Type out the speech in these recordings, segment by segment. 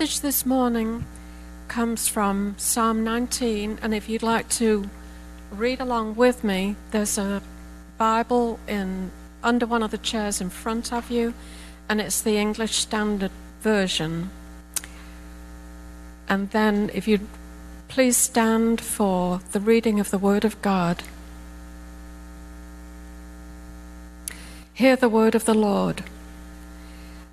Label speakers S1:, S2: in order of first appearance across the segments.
S1: this morning comes from Psalm 19, and if you'd like to read along with me, there's a Bible in under one of the chairs in front of you, and it's the English Standard Version. And then, if you'd please stand for the reading of the Word of God. Hear the word of the Lord.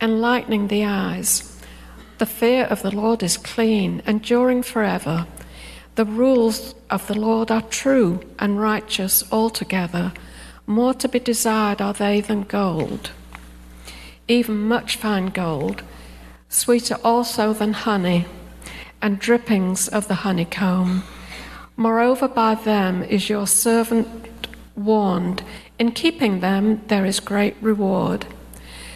S1: enlightening the eyes. The fear of the Lord is clean, enduring forever. The rules of the Lord are true and righteous altogether. More to be desired are they than gold, even much fine gold, sweeter also than honey, and drippings of the honeycomb. Moreover, by them is your servant warned. In keeping them, there is great reward.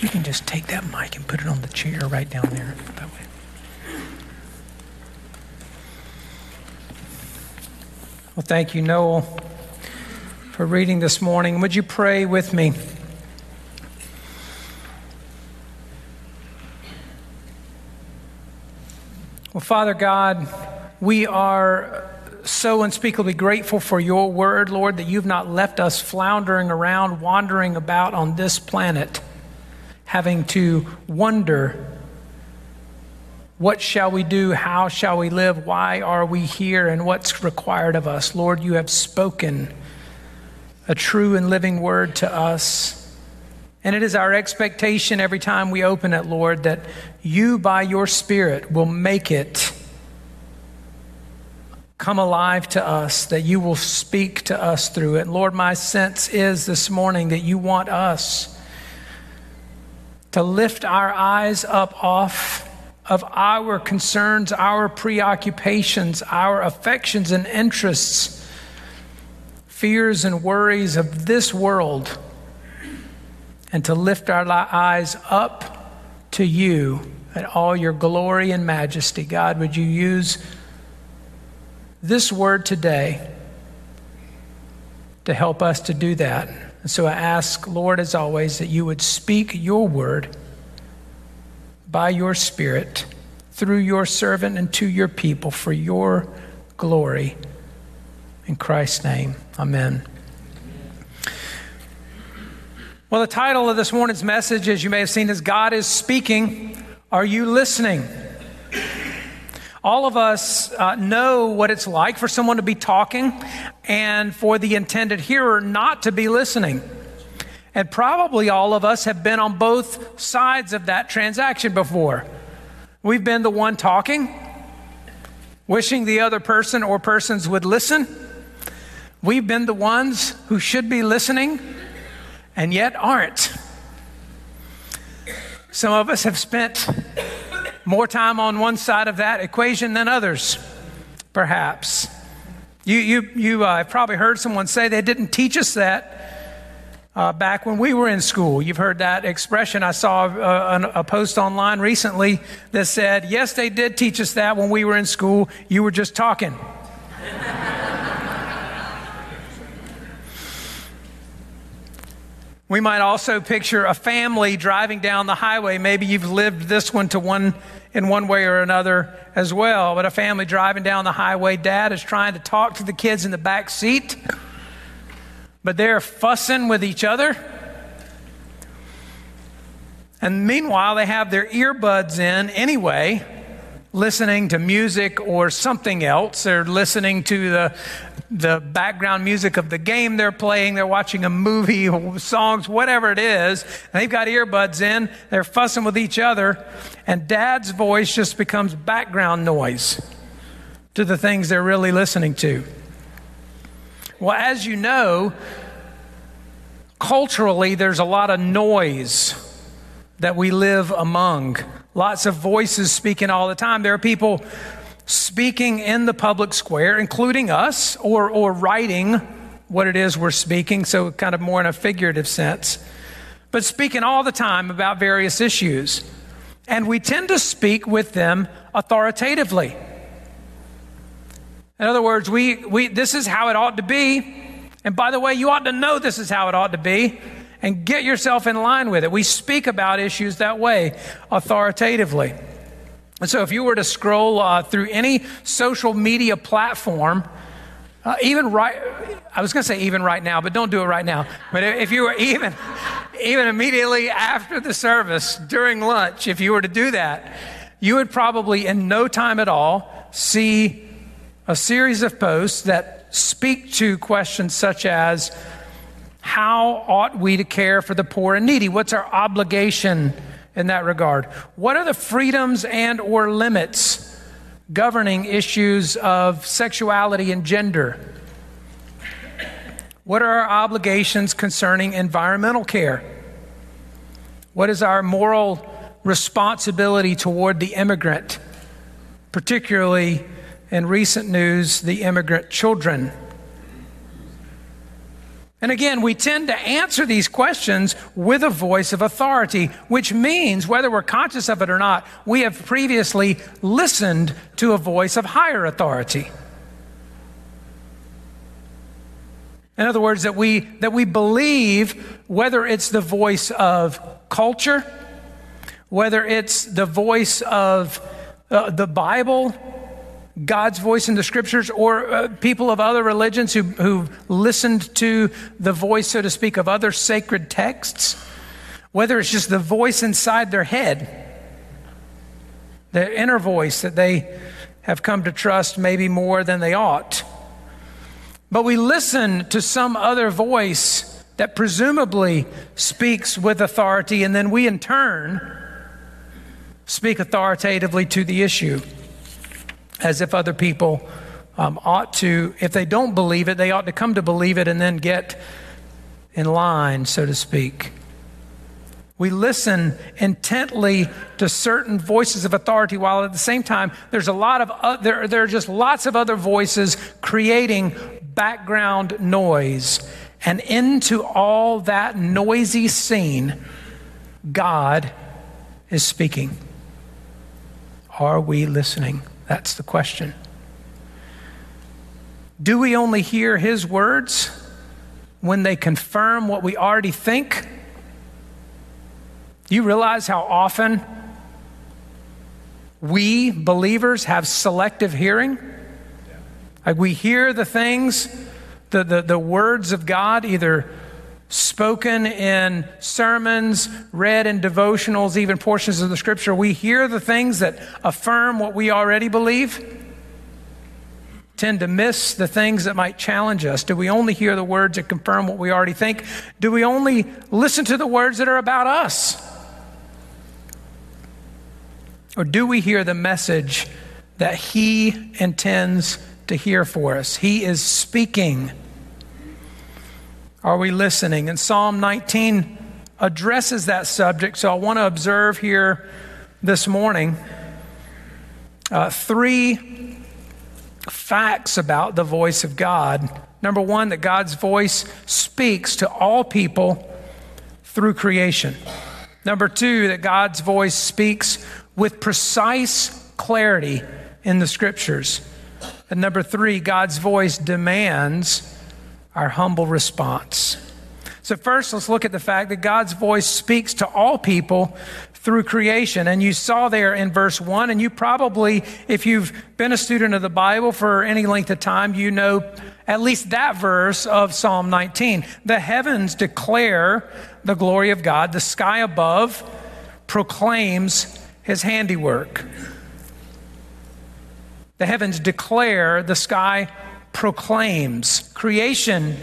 S2: You You can just take that mic and put it on the chair right down there. That way. Well, thank you, Noel, for reading this morning. Would you pray with me? Well, Father God, we are so unspeakably grateful for your word, Lord, that you've not left us floundering around, wandering about on this planet having to wonder what shall we do? How shall we live? Why are we here? And what's required of us? Lord, you have spoken a true and living word to us. And it is our expectation every time we open it, Lord, that you, by your Spirit, will make it come alive to us, that you will speak to us through it. Lord, my sense is this morning that you want us to lift our eyes up off of our concerns, our preoccupations, our affections and interests, fears and worries of this world, and to lift our eyes up to you and all your glory and majesty. God, would you use this word today to help us to do that? And so I ask, Lord, as always, that you would speak your word by your Spirit through your servant and to your people for your glory. In Christ's name, amen. Well, the title of this morning's message, as you may have seen, is God is Speaking. Are you listening? All of us uh, know what it's like for someone to be talking and for the intended hearer not to be listening. And probably all of us have been on both sides of that transaction before. We've been the one talking, wishing the other person or persons would listen. We've been the ones who should be listening and yet aren't. Some of us have spent more time on one side of that equation than others, perhaps. You, you, you uh, probably heard someone say they didn't teach us that uh, back when we were in school. You've heard that expression. I saw a, a, post online recently that said, Yes, they did teach us that when we were in school. You were just talking. We might also picture a family driving down the highway. Maybe you've lived this one to one in one way or another as well. But a family driving down the highway, dad is trying to talk to the kids in the back seat but they're fussing with each other. And meanwhile, they have their earbuds in anyway, listening to music or something else. They're listening to the, the background music of the game they're playing. They're watching a movie, songs, whatever it is. They've got earbuds in. They're fussing with each other. And dad's voice just becomes background noise to the things they're really listening to. Well, as you know, culturally, there's a lot of noise that we live among. Lots of voices speaking all the time. There are people speaking in the public square, including us, or, or writing what it is we're speaking, so kind of more in a figurative sense, but speaking all the time about various issues. And we tend to speak with them authoritatively. In other words, we, we, this is how it ought to be. And by the way, you ought to know this is how it ought to be and get yourself in line with it. We speak about issues that way authoritatively. And so if you were to scroll uh, through any social media platform, uh, even right, I was going to say even right now, but don't do it right now. But if you were even, even immediately after the service, during lunch, if you were to do that, you would probably in no time at all see a series of posts that speak to questions such as how ought we to care for the poor and needy? What's our obligation in that regard? What are the freedoms and or limits governing issues of sexuality and gender? What are our obligations concerning environmental care? What is our moral responsibility toward the immigrant, particularly in recent news, the immigrant children. And again, we tend to answer these questions with a voice of authority, which means, whether we're conscious of it or not, we have previously listened to a voice of higher authority. In other words, that we, that we believe, whether it's the voice of culture, whether it's the voice of uh, the Bible, God's voice in the scriptures or uh, people of other religions who, who listened to the voice, so to speak, of other sacred texts, whether it's just the voice inside their head, the inner voice that they have come to trust maybe more than they ought. But we listen to some other voice that presumably speaks with authority, and then we in turn speak authoritatively to the issue as if other people um, ought to, if they don't believe it, they ought to come to believe it and then get in line, so to speak. We listen intently to certain voices of authority, while at the same time, there's a lot of uh, there, there are just lots of other voices creating background noise. And into all that noisy scene, God is speaking. Are we listening? That's the question. Do we only hear his words when they confirm what we already think? Do you realize how often we believers have selective hearing? Like we hear the things, the, the, the words of God, either spoken in sermons, read in devotionals, even portions of the scripture, we hear the things that affirm what we already believe, tend to miss the things that might challenge us. Do we only hear the words that confirm what we already think? Do we only listen to the words that are about us? Or do we hear the message that He intends to hear for us? He is speaking. Are we listening? And Psalm 19 addresses that subject. So I want to observe here this morning uh, three facts about the voice of God. Number one, that God's voice speaks to all people through creation. Number two, that God's voice speaks with precise clarity in the scriptures. And number three, God's voice demands our humble response. So, first, let's look at the fact that God's voice speaks to all people through creation. And you saw there in verse 1, and you probably, if you've been a student of the Bible for any length of time, you know at least that verse of Psalm 19. The heavens declare the glory of God, the sky above proclaims his handiwork. The heavens declare, the sky proclaims. Creation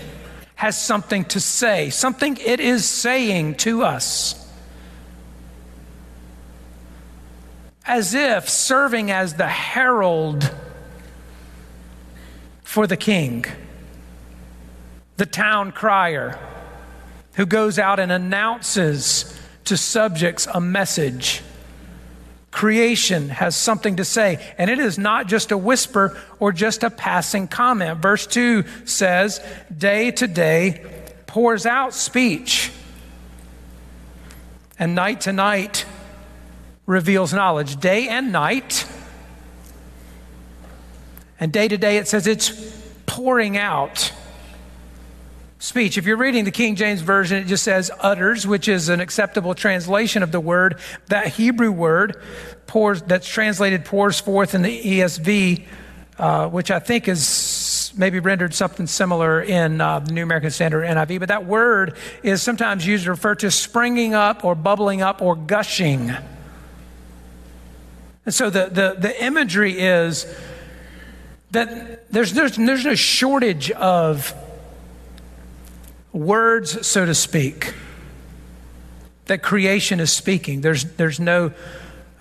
S2: has something to say, something it is saying to us. As if serving as the herald for the king, the town crier who goes out and announces to subjects a message. Creation has something to say, and it is not just a whisper or just a passing comment. Verse 2 says, Day to day pours out speech, and night to night reveals knowledge. Day and night, and day to day it says it's pouring out speech. If you're reading the King James Version, it just says utters, which is an acceptable translation of the word. That Hebrew word pours, that's translated pours forth in the ESV, uh, which I think is maybe rendered something similar in uh, the New American Standard NIV. But that word is sometimes used to refer to springing up or bubbling up or gushing. And so the, the, the imagery is that there's, there's, there's no shortage of words, so to speak, that creation is speaking. There's, there's no,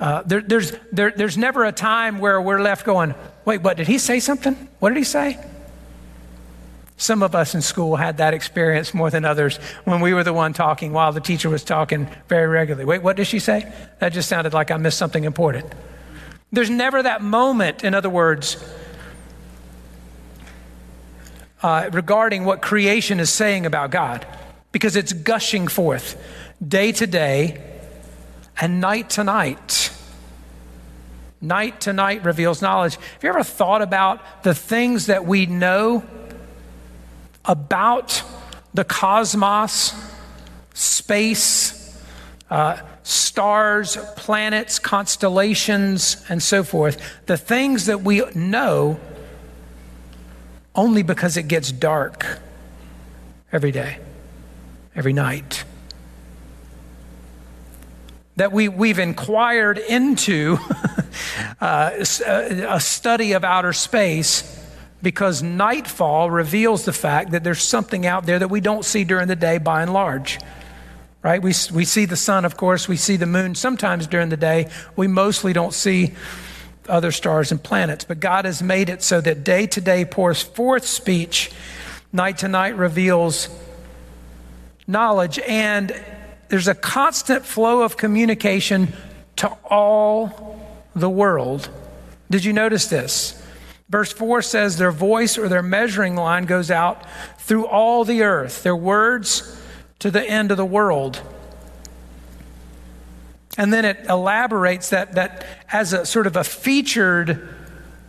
S2: uh, there, there's, there, there's never a time where we're left going, wait, what, did he say something? What did he say? Some of us in school had that experience more than others when we were the one talking while the teacher was talking very regularly. Wait, what did she say? That just sounded like I missed something important. There's never that moment, in other words, uh, regarding what creation is saying about God because it's gushing forth day to day and night to night. Night to night reveals knowledge. Have you ever thought about the things that we know about the cosmos, space, uh, stars, planets, constellations, and so forth? The things that we know only because it gets dark every day, every night. That we, we've inquired into uh, a study of outer space because nightfall reveals the fact that there's something out there that we don't see during the day by and large. Right? We, we see the sun, of course, we see the moon sometimes during the day. We mostly don't see other stars and planets. But God has made it so that day to day pours forth speech, night to night reveals knowledge, and there's a constant flow of communication to all the world. Did you notice this? Verse 4 says their voice or their measuring line goes out through all the earth, their words to the end of the world. And then it elaborates that, that as a sort of a featured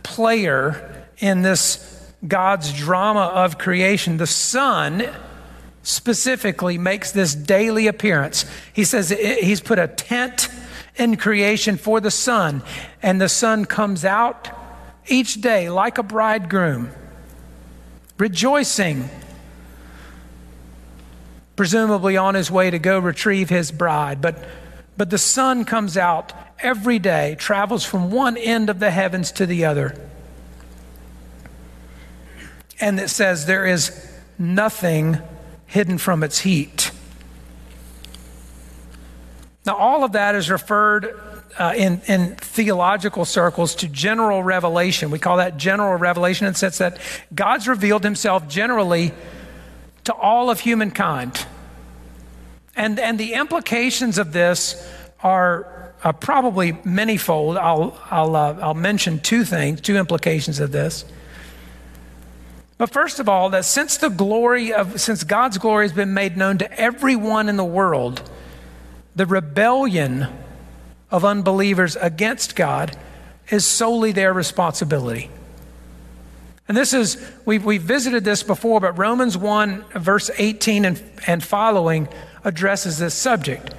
S2: player in this God's drama of creation, the sun specifically makes this daily appearance. He says he's put a tent in creation for the sun, and the sun comes out each day like a bridegroom, rejoicing, presumably on his way to go retrieve his bride. But but the sun comes out every day, travels from one end of the heavens to the other. And it says there is nothing hidden from its heat. Now, all of that is referred uh, in, in theological circles to general revelation. We call that general revelation in the sense that God's revealed himself generally to all of humankind. And, and the implications of this are uh, probably manyfold. I'll, I'll, uh, I'll mention two things, two implications of this. But first of all, that since the glory of, since God's glory has been made known to everyone in the world, the rebellion of unbelievers against God is solely their responsibility. And this is, we've, we've visited this before, but Romans 1, verse 18 and, and following addresses this subject.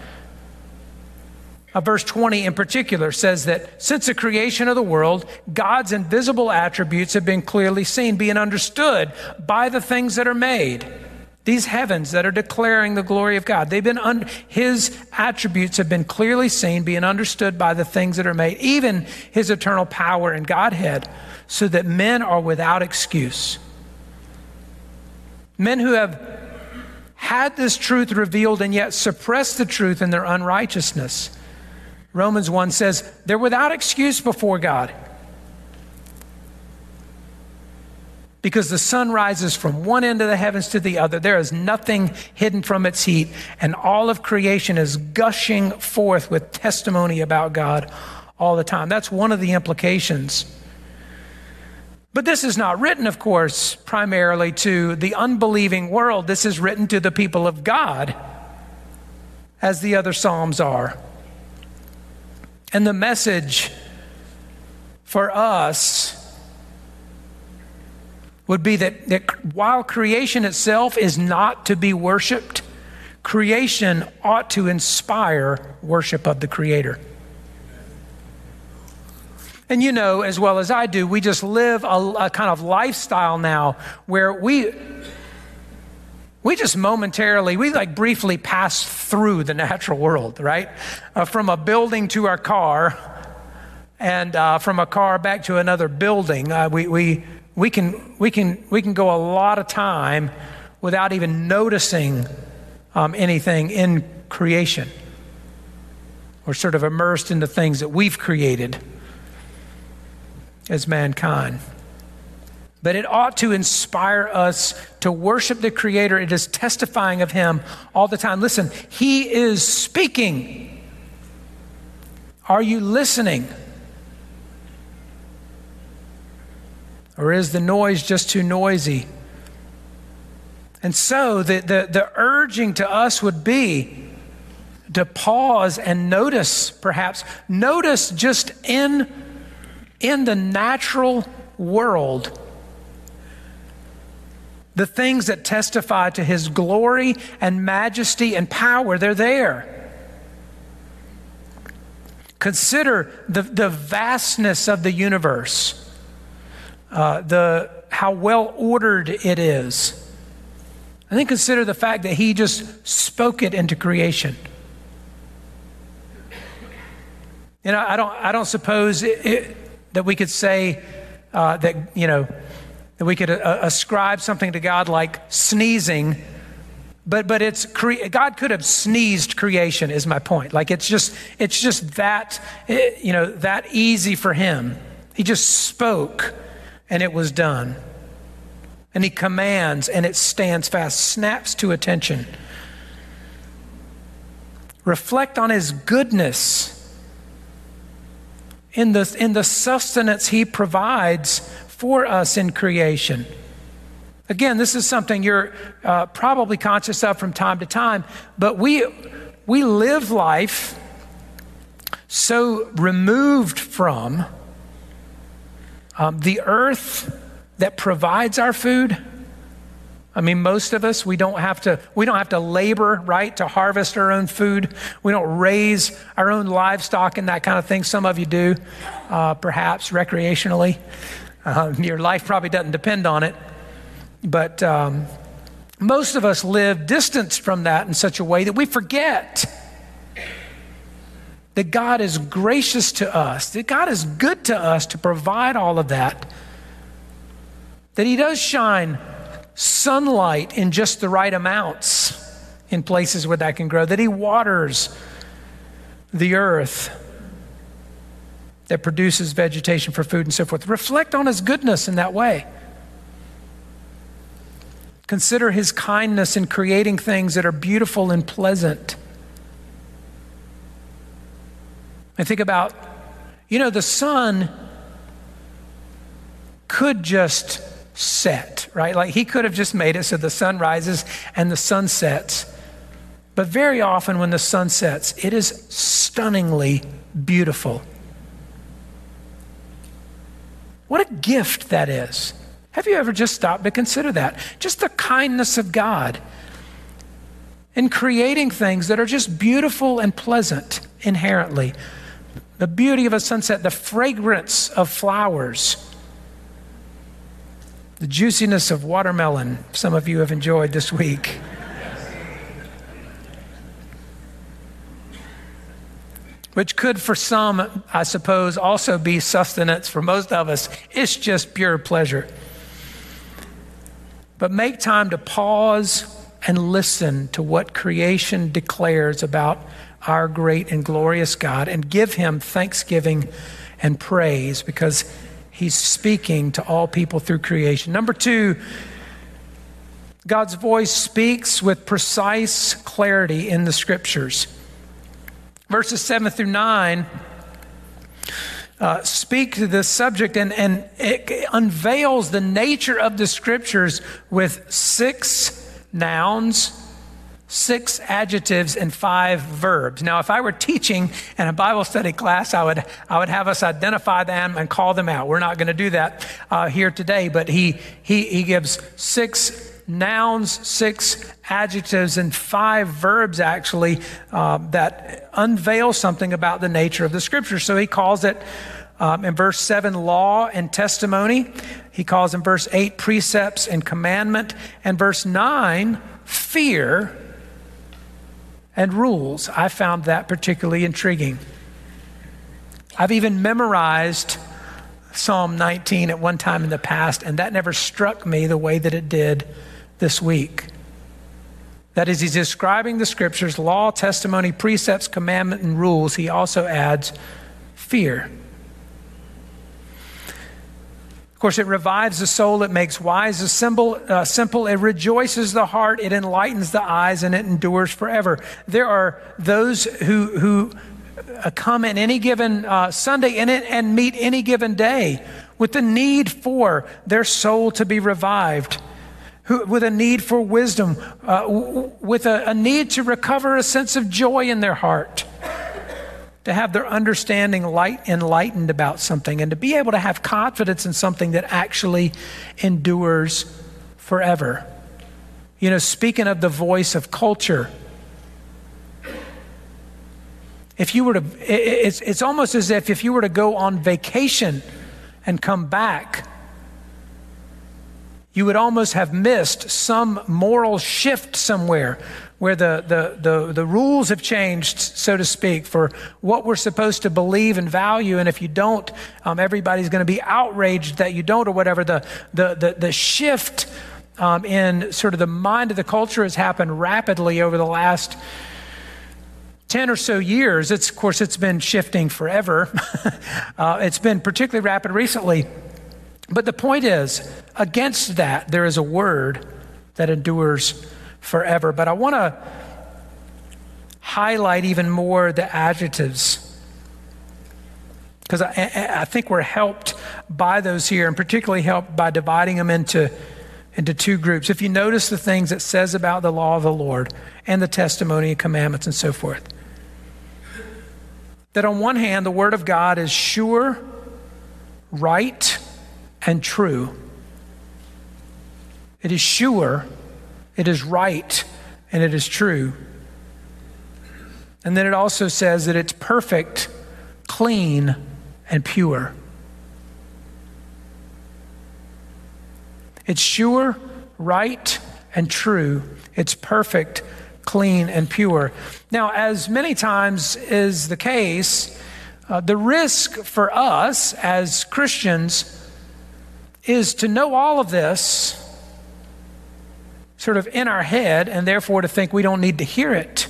S2: Uh, verse 20 in particular says that since the creation of the world, God's invisible attributes have been clearly seen, being understood by the things that are made. These heavens that are declaring the glory of God, they've been un- His attributes have been clearly seen, being understood by the things that are made, even His eternal power and Godhead, so that men are without excuse. Men who have had this truth revealed and yet suppressed the truth in their unrighteousness. Romans 1 says they're without excuse before God. Because the sun rises from one end of the heavens to the other. There is nothing hidden from its heat, and all of creation is gushing forth with testimony about God all the time. That's one of the implications. But this is not written, of course, primarily to the unbelieving world. This is written to the people of God, as the other Psalms are. And the message for us would be that, that while creation itself is not to be worshiped, creation ought to inspire worship of the Creator. And you know, as well as I do, we just live a, a kind of lifestyle now where we we just momentarily, we like briefly pass through the natural world, right? Uh, from a building to our car, and uh, from a car back to another building. Uh, we, we, we, can, we, can, we can go a lot of time without even noticing um, anything in creation. We're sort of immersed in the things that we've created as mankind but it ought to inspire us to worship the Creator. It is testifying of Him all the time. Listen, He is speaking. Are you listening? Or is the noise just too noisy? And so the, the, the urging to us would be to pause and notice, perhaps, notice just in, in the natural world the things that testify to his glory and majesty and power, they're there. Consider the, the vastness of the universe, uh, the, how well ordered it is. And then consider the fact that he just spoke it into creation. You know, I don't, I don't suppose it, it, that we could say uh, that, you know, that we could uh, ascribe something to God like sneezing, but but it's cre- God could have sneezed creation is my point. Like it's just it's just that eh, you know that easy for him. He just spoke and it was done. And he commands and it stands fast, snaps to attention. Reflect on his goodness in the, in the sustenance he provides for us in creation. Again, this is something you're uh, probably conscious of from time to time, but we, we live life so removed from um, the earth that provides our food. I mean, most of us, we don't have to, we don't have to labor, right, to harvest our own food. We don't raise our own livestock and that kind of thing. Some of you do, uh, perhaps recreationally. Uh, your life probably doesn't depend on it. But um, most of us live distanced from that in such a way that we forget that God is gracious to us, that God is good to us to provide all of that, that He does shine sunlight in just the right amounts in places where that can grow, that He waters the earth that produces vegetation for food and so forth. Reflect on his goodness in that way. Consider his kindness in creating things that are beautiful and pleasant. And think about, you know, the sun could just set, right? Like he could have just made it so the sun rises and the sun sets. But very often when the sun sets, it is stunningly beautiful. What a gift that is. Have you ever just stopped to consider that? Just the kindness of God in creating things that are just beautiful and pleasant inherently. The beauty of a sunset, the fragrance of flowers, the juiciness of watermelon, some of you have enjoyed this week. Which could, for some, I suppose, also be sustenance. For most of us, it's just pure pleasure. But make time to pause and listen to what creation declares about our great and glorious God and give him thanksgiving and praise because he's speaking to all people through creation. Number two, God's voice speaks with precise clarity in the scriptures. Verses 7 through 9 uh, speak to this subject and, and it unveils the nature of the scriptures with six nouns, six adjectives, and five verbs. Now, if I were teaching in a Bible study class, I would, I would have us identify them and call them out. We're not going to do that uh, here today, but he, he, he gives six nouns, six adjectives, and five verbs actually uh, that unveil something about the nature of the scripture. So he calls it um, in verse 7, law and testimony. He calls in verse 8, precepts and commandment. And verse 9, fear and rules. I found that particularly intriguing. I've even memorized Psalm 19 at one time in the past, and that never struck me the way that it did this week. That is, he's describing the scriptures, law, testimony, precepts, commandment, and rules. He also adds fear. Of course, it revives the soul, it makes wise the symbol, uh, simple, it rejoices the heart, it enlightens the eyes, and it endures forever. There are those who, who uh, come in any given uh, Sunday it and meet any given day with the need for their soul to be revived, who, with a need for wisdom, uh, with a, a need to recover a sense of joy in their heart to have their understanding light enlightened about something and to be able to have confidence in something that actually endures forever. You know, speaking of the voice of culture, if you were to, it's, it's almost as if if you were to go on vacation and come back, you would almost have missed some moral shift somewhere where the, the, the, the, rules have changed, so to speak, for what we're supposed to believe and value. And if you don't, um, everybody's going to be outraged that you don't or whatever. The, the, the, the shift um, in sort of the mind of the culture has happened rapidly over the last 10 or so years. It's, of course, it's been shifting forever. uh, it's been particularly rapid recently. But the point is, against that, there is a word that endures forever. But I want to highlight even more the adjectives because I, I, think we're helped by those here, and particularly helped by dividing them into, into two groups. If you notice the things it says about the law of the Lord and the testimony and commandments and so forth, that on one hand, the Word of God is sure, right, and true. It is sure, it is right, and it is true. And then it also says that it's perfect, clean, and pure. It's sure, right, and true. It's perfect, clean, and pure. Now, as many times is the case, uh, the risk for us as Christians is to know all of this sort of in our head and therefore to think we don't need to hear it.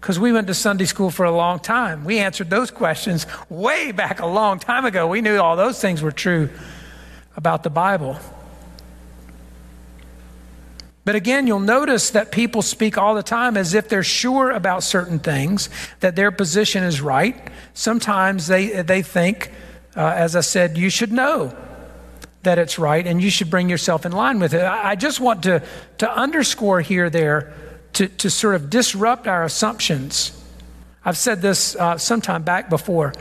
S2: Because we went to Sunday school for a long time. We answered those questions way back a long time ago. We knew all those things were true about the Bible. But again, you'll notice that people speak all the time as if they're sure about certain things, that their position is right. Sometimes they, they think, uh, as I said, you should know that it's right, and you should bring yourself in line with it. I just want to, to underscore here, there, to, to sort of disrupt our assumptions. I've said this uh, sometime back before.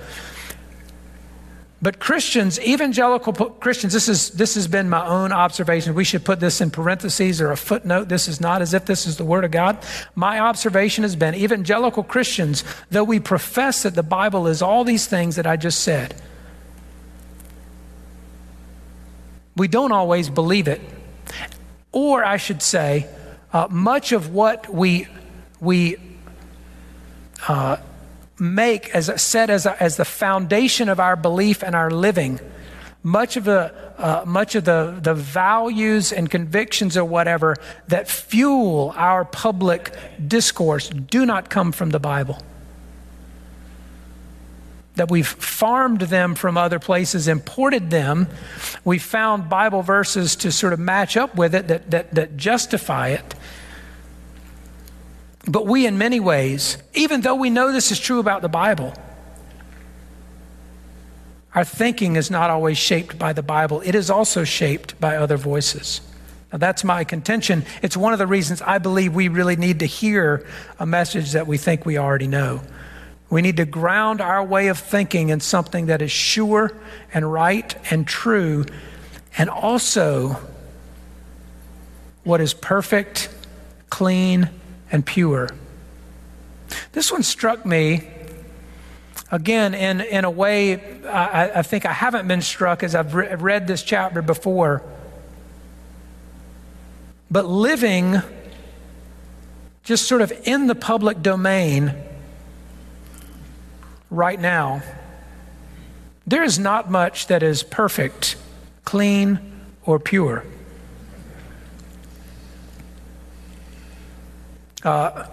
S2: But Christians, evangelical Christians, this, is, this has been my own observation. We should put this in parentheses or a footnote. This is not as if this is the Word of God. My observation has been evangelical Christians, though we profess that the Bible is all these things that I just said, we don't always believe it. Or I should say, uh, much of what we, we uh, make as set as, a, as the foundation of our belief and our living, much of the uh, much of the, the values and convictions or whatever that fuel our public discourse do not come from the Bible. That we've farmed them from other places, imported them. We found Bible verses to sort of match up with it that, that, that justify it. But we, in many ways, even though we know this is true about the Bible, our thinking is not always shaped by the Bible. It is also shaped by other voices. Now, that's my contention. It's one of the reasons I believe we really need to hear a message that we think we already know. We need to ground our way of thinking in something that is sure and right and true, and also what is perfect, clean, and pure. This one struck me again in, in a way I, I think I haven't been struck as I've re- read this chapter before. But living just sort of in the public domain right now, there is not much that is perfect, clean, or pure. Uh,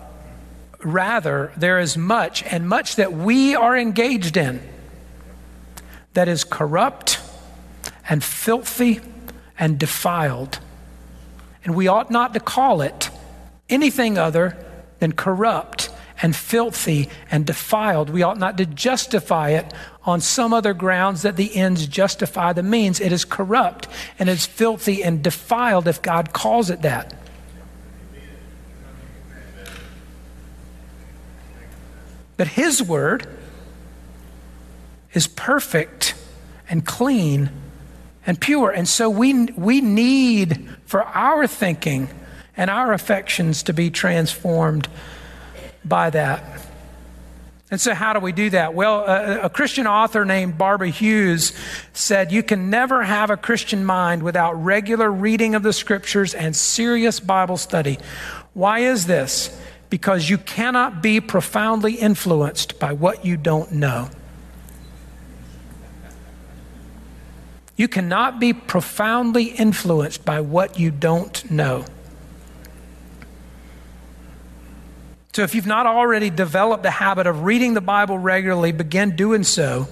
S2: rather, there is much, and much that we are engaged in, that is corrupt and filthy and defiled. And we ought not to call it anything other than corrupt and filthy and defiled. We ought not to justify it on some other grounds that the ends justify the means. It is corrupt and it's filthy and defiled if God calls it that. But His Word is perfect and clean and pure. And so we, we need for our thinking and our affections to be transformed by that. And so, how do we do that? Well, a, a, Christian author named Barbara Hughes said, You can never have a Christian mind without regular reading of the scriptures and serious Bible study. Why is this? because you cannot be profoundly influenced by what you don't know. You cannot be profoundly influenced by what you don't know. So, if you've not already developed the habit of reading the Bible regularly, begin doing so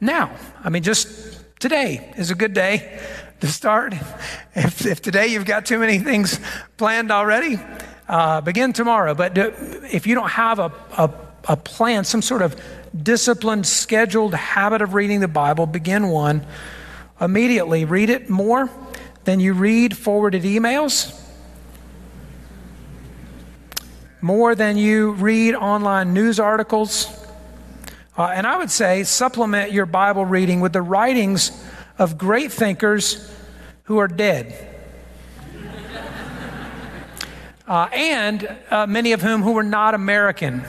S2: now. I mean, just today is a good day to start. If, if today you've got too many things planned already, uh, begin tomorrow. But do, if you don't have a, a, a plan, some sort of disciplined, scheduled habit of reading the Bible, begin one immediately. Read it more than you read forwarded emails, more than you read online news articles. Uh, and I would say supplement your Bible reading with the writings of great thinkers who are dead uh, and uh, many of whom who were not American.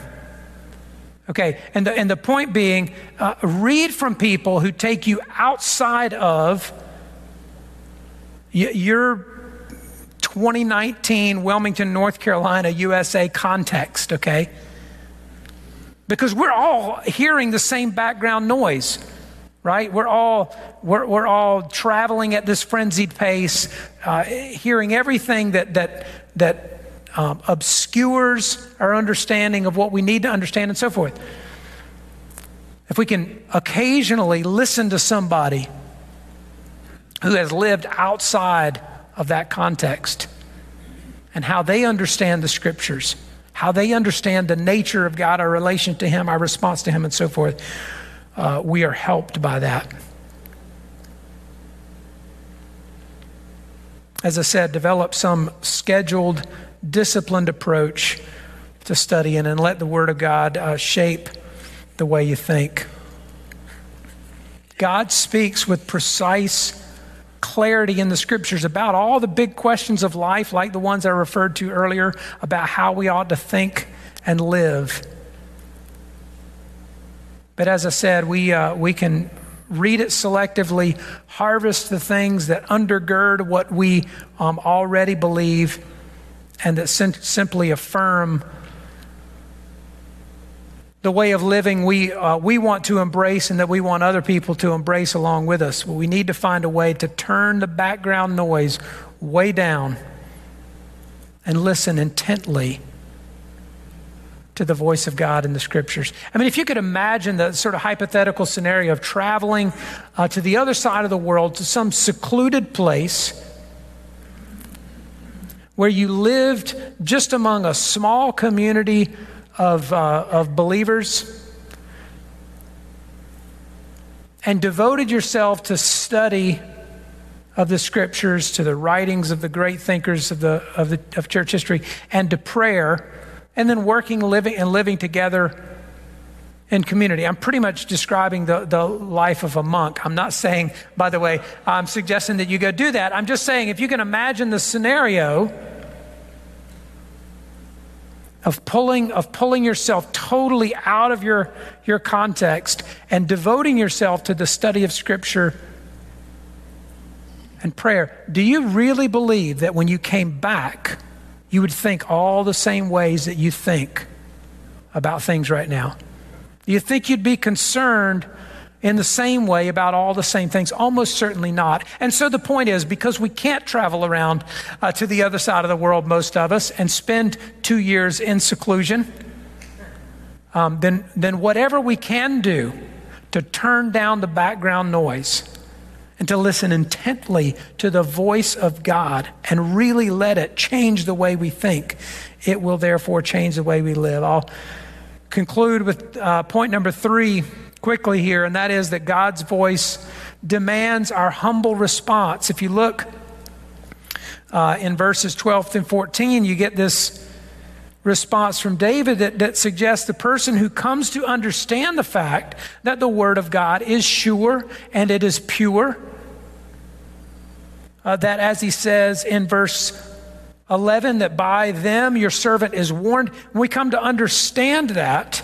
S2: Okay, and the, and the point being, uh, read from people who take you outside of your 2019 Wilmington, North Carolina, USA context, okay? Because we're all hearing the same background noise, right? We're all, we're, we're all traveling at this frenzied pace, uh, hearing everything that, that, that um, obscures our understanding of what we need to understand and so forth. If we can occasionally listen to somebody who has lived outside of that context and how they understand the scriptures, how they understand the nature of God, our relation to Him, our response to Him, and so forth, uh, we are helped by that. as I said, develop some scheduled, disciplined approach to studying and let the Word of God uh, shape the way you think. God speaks with precise clarity in the scriptures about all the big questions of life, like the ones I referred to earlier, about how we ought to think and live. But as I said, we, uh, we can read it selectively, harvest the things that undergird what we um, already believe, and that sim- simply affirm the way of living we, uh, we want to embrace and that we want other people to embrace along with us. We need to find a way to turn the background noise way down and listen intently to the voice of God in the scriptures. I mean, if you could imagine the sort of hypothetical scenario of traveling uh, to the other side of the world to some secluded place where you lived just among a small community of, uh, of believers and devoted yourself to study of the scriptures, to the writings of the great thinkers of, the, of, the, of church history, and to prayer, and then working living, and living together in community. I'm pretty much describing the, the life of a monk. I'm not saying, by the way, I'm suggesting that you go do that. I'm just saying if you can imagine the scenario of pulling, of pulling yourself totally out of your, your context and devoting yourself to the study of Scripture and prayer. Do you really believe that when you came back, you would think all the same ways that you think about things right now? Do you think you'd be concerned in the same way about all the same things? Almost certainly not. And so the point is because we can't travel around uh, to the other side of the world, most of us, and spend two years in seclusion, um, then, then whatever we can do to turn down the background noise and to listen intently to the voice of God and really let it change the way we think, it will therefore change the way we live. I'll conclude with uh, point number three quickly here, and that is that God's voice demands our humble response. If you look uh, in verses 12 and 14, you get this response from David that, that suggests the person who comes to understand the fact that the Word of God is sure and it is pure. Uh, that, as he says in verse 11, that by them your servant is warned. When we come to understand that,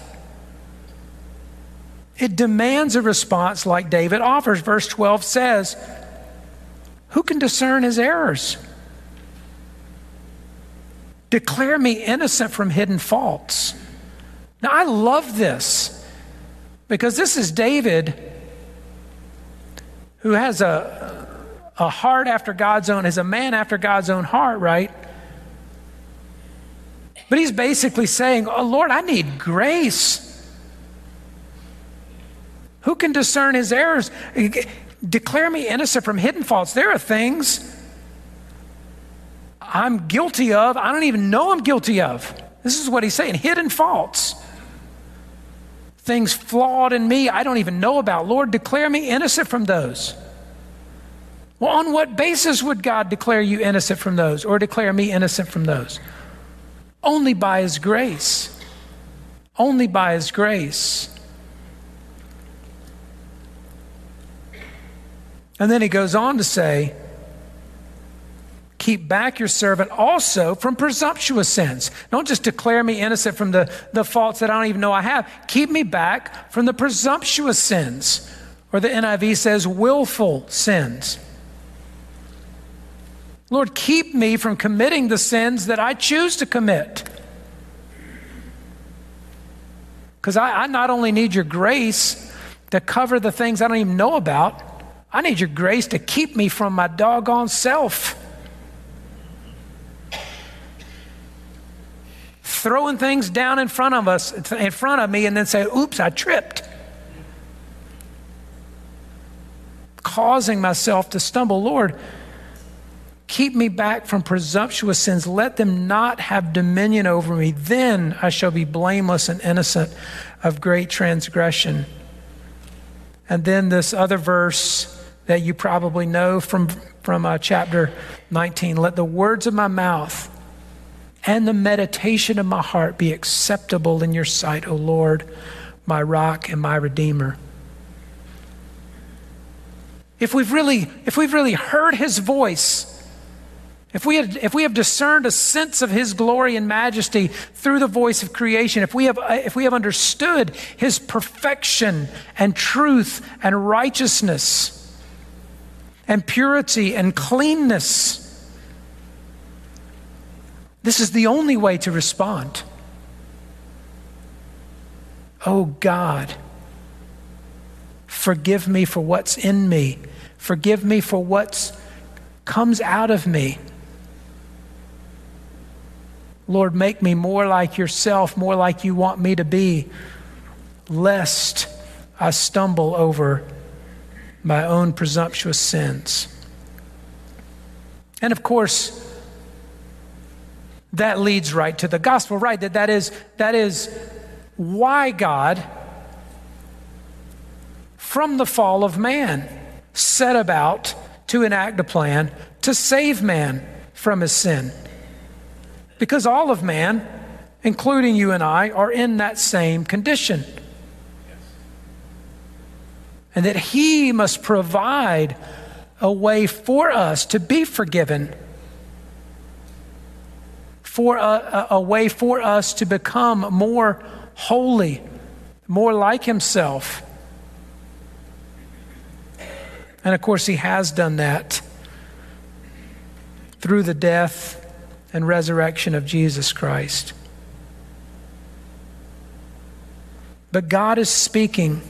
S2: it demands a response like David offers. Verse 12 says, Who can discern his errors? Declare me innocent from hidden faults. Now, I love this because this is David who has a, a heart after God's own, is a man after God's own heart, right? But he's basically saying, Oh Lord, I need grace. Who can discern his errors? Declare me innocent from hidden faults. There are things I'm guilty of, I don't even know I'm guilty of. This is what he's saying hidden faults. Things flawed in me I don't even know about. Lord, declare me innocent from those. Well, on what basis would God declare you innocent from those or declare me innocent from those? Only by His grace. Only by His grace. And then he goes on to say, Keep back your servant also from presumptuous sins. Don't just declare me innocent from the, the faults that I don't even know I have. Keep me back from the presumptuous sins. Or the NIV says, willful sins. Lord, keep me from committing the sins that I choose to commit. Because I, I not only need your grace to cover the things I don't even know about, I need your grace to keep me from my doggone self. Throwing things down in front of us, in front of me, and then say, oops, I tripped. Causing myself to stumble. Lord, keep me back from presumptuous sins. Let them not have dominion over me. Then I shall be blameless and innocent of great transgression. And then this other verse that you probably know from from uh, chapter 19. Let the words of my mouth and the meditation of my heart be acceptable in your sight, O Lord, my rock and my redeemer. If we've really, if we've really heard his voice, if we, had, if we have discerned a sense of His glory and majesty through the voice of creation, if we, have, if we have understood His perfection and truth and righteousness and purity and cleanness, this is the only way to respond. Oh God, forgive me for what's in me, forgive me for what comes out of me. Lord, make me more like yourself, more like you want me to be, lest I stumble over my own presumptuous sins. And of course, that leads right to the gospel, right? That, that, is, that is why God, from the fall of man, set about to enact a plan to save man from his sin. Because all of man, including you and I, are in that same condition. And that He must provide a way for us to be forgiven, for a, a, way for us to become more holy, more like Himself. And of course, He has done that through the death and resurrection of Jesus Christ. But God is speaking.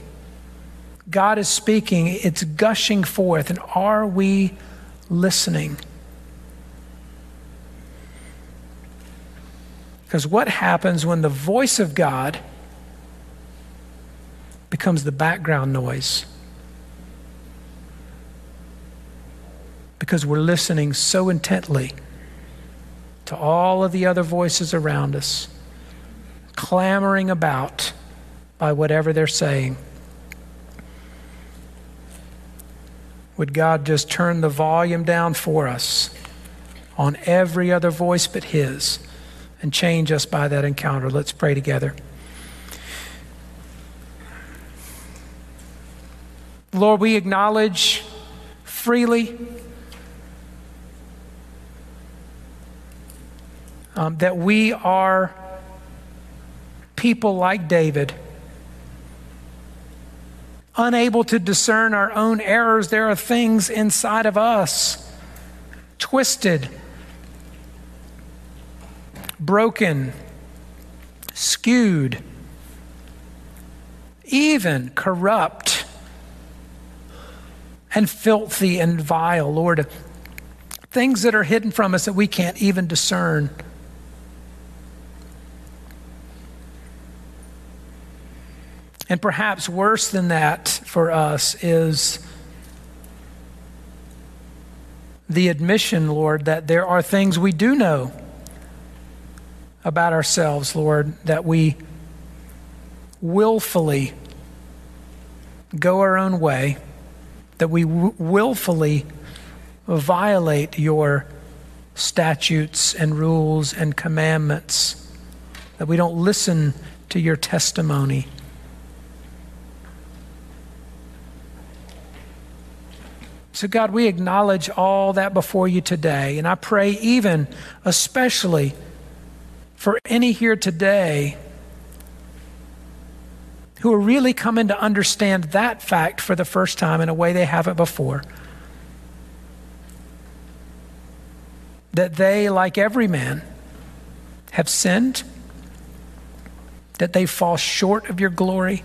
S2: God is speaking. It's gushing forth. And are we listening? Because what happens when the voice of God becomes the background noise? Because we're listening so intently to all of the other voices around us, clamoring about by whatever they're saying. Would God just turn the volume down for us on every other voice but His and change us by that encounter? Let's pray together. Lord, we acknowledge freely um, that we are people like David, unable to discern our own errors. There are things inside of us twisted, broken, skewed, even corrupt and filthy and vile, Lord. Things that are hidden from us that we can't even discern. And perhaps worse than that for us is the admission, Lord, that there are things we do know about ourselves, Lord, that we willfully go our own way, that we willfully violate your statutes and rules and commandments, that we don't listen to your testimony. So, God, we acknowledge all that before you today. And I pray, even especially for any here today who are really coming to understand that fact for the first time in a way they haven't before. That they, like every man, have sinned, that they fall short of your glory,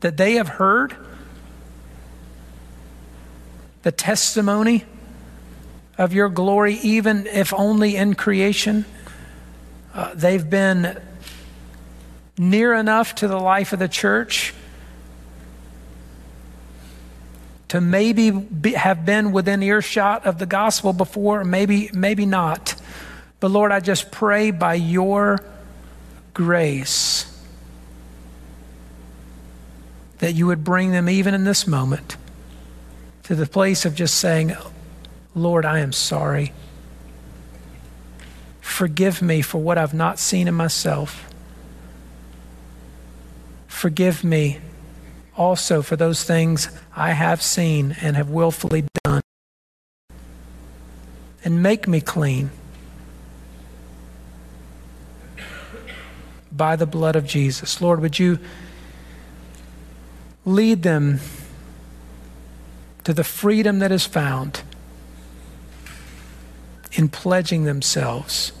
S2: that they have heard the testimony of your glory, even if only in creation. Uh, they've been near enough to the life of the church to maybe be, have been within earshot of the gospel before, maybe, maybe not. But Lord, I just pray by your grace that you would bring them even in this moment to the place of just saying, Lord, I am sorry. Forgive me for what I've not seen in myself. Forgive me also for those things I have seen and have willfully done. And make me clean by the blood of Jesus. Lord, would you lead them to the freedom that is found in pledging themselves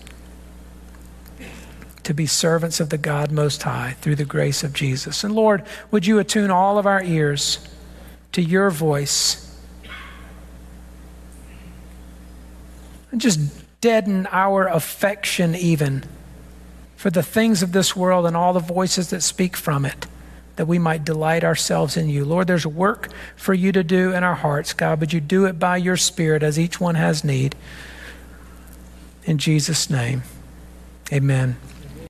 S2: to be servants of the God Most High through the grace of Jesus. And Lord, would you attune all of our ears to your voice and just deaden our affection even for the things of this world and all the voices that speak from it, that we might delight ourselves in you. Lord, there's work for you to do in our hearts, God, but you do it by your Spirit as each one has need. In Jesus' name, amen.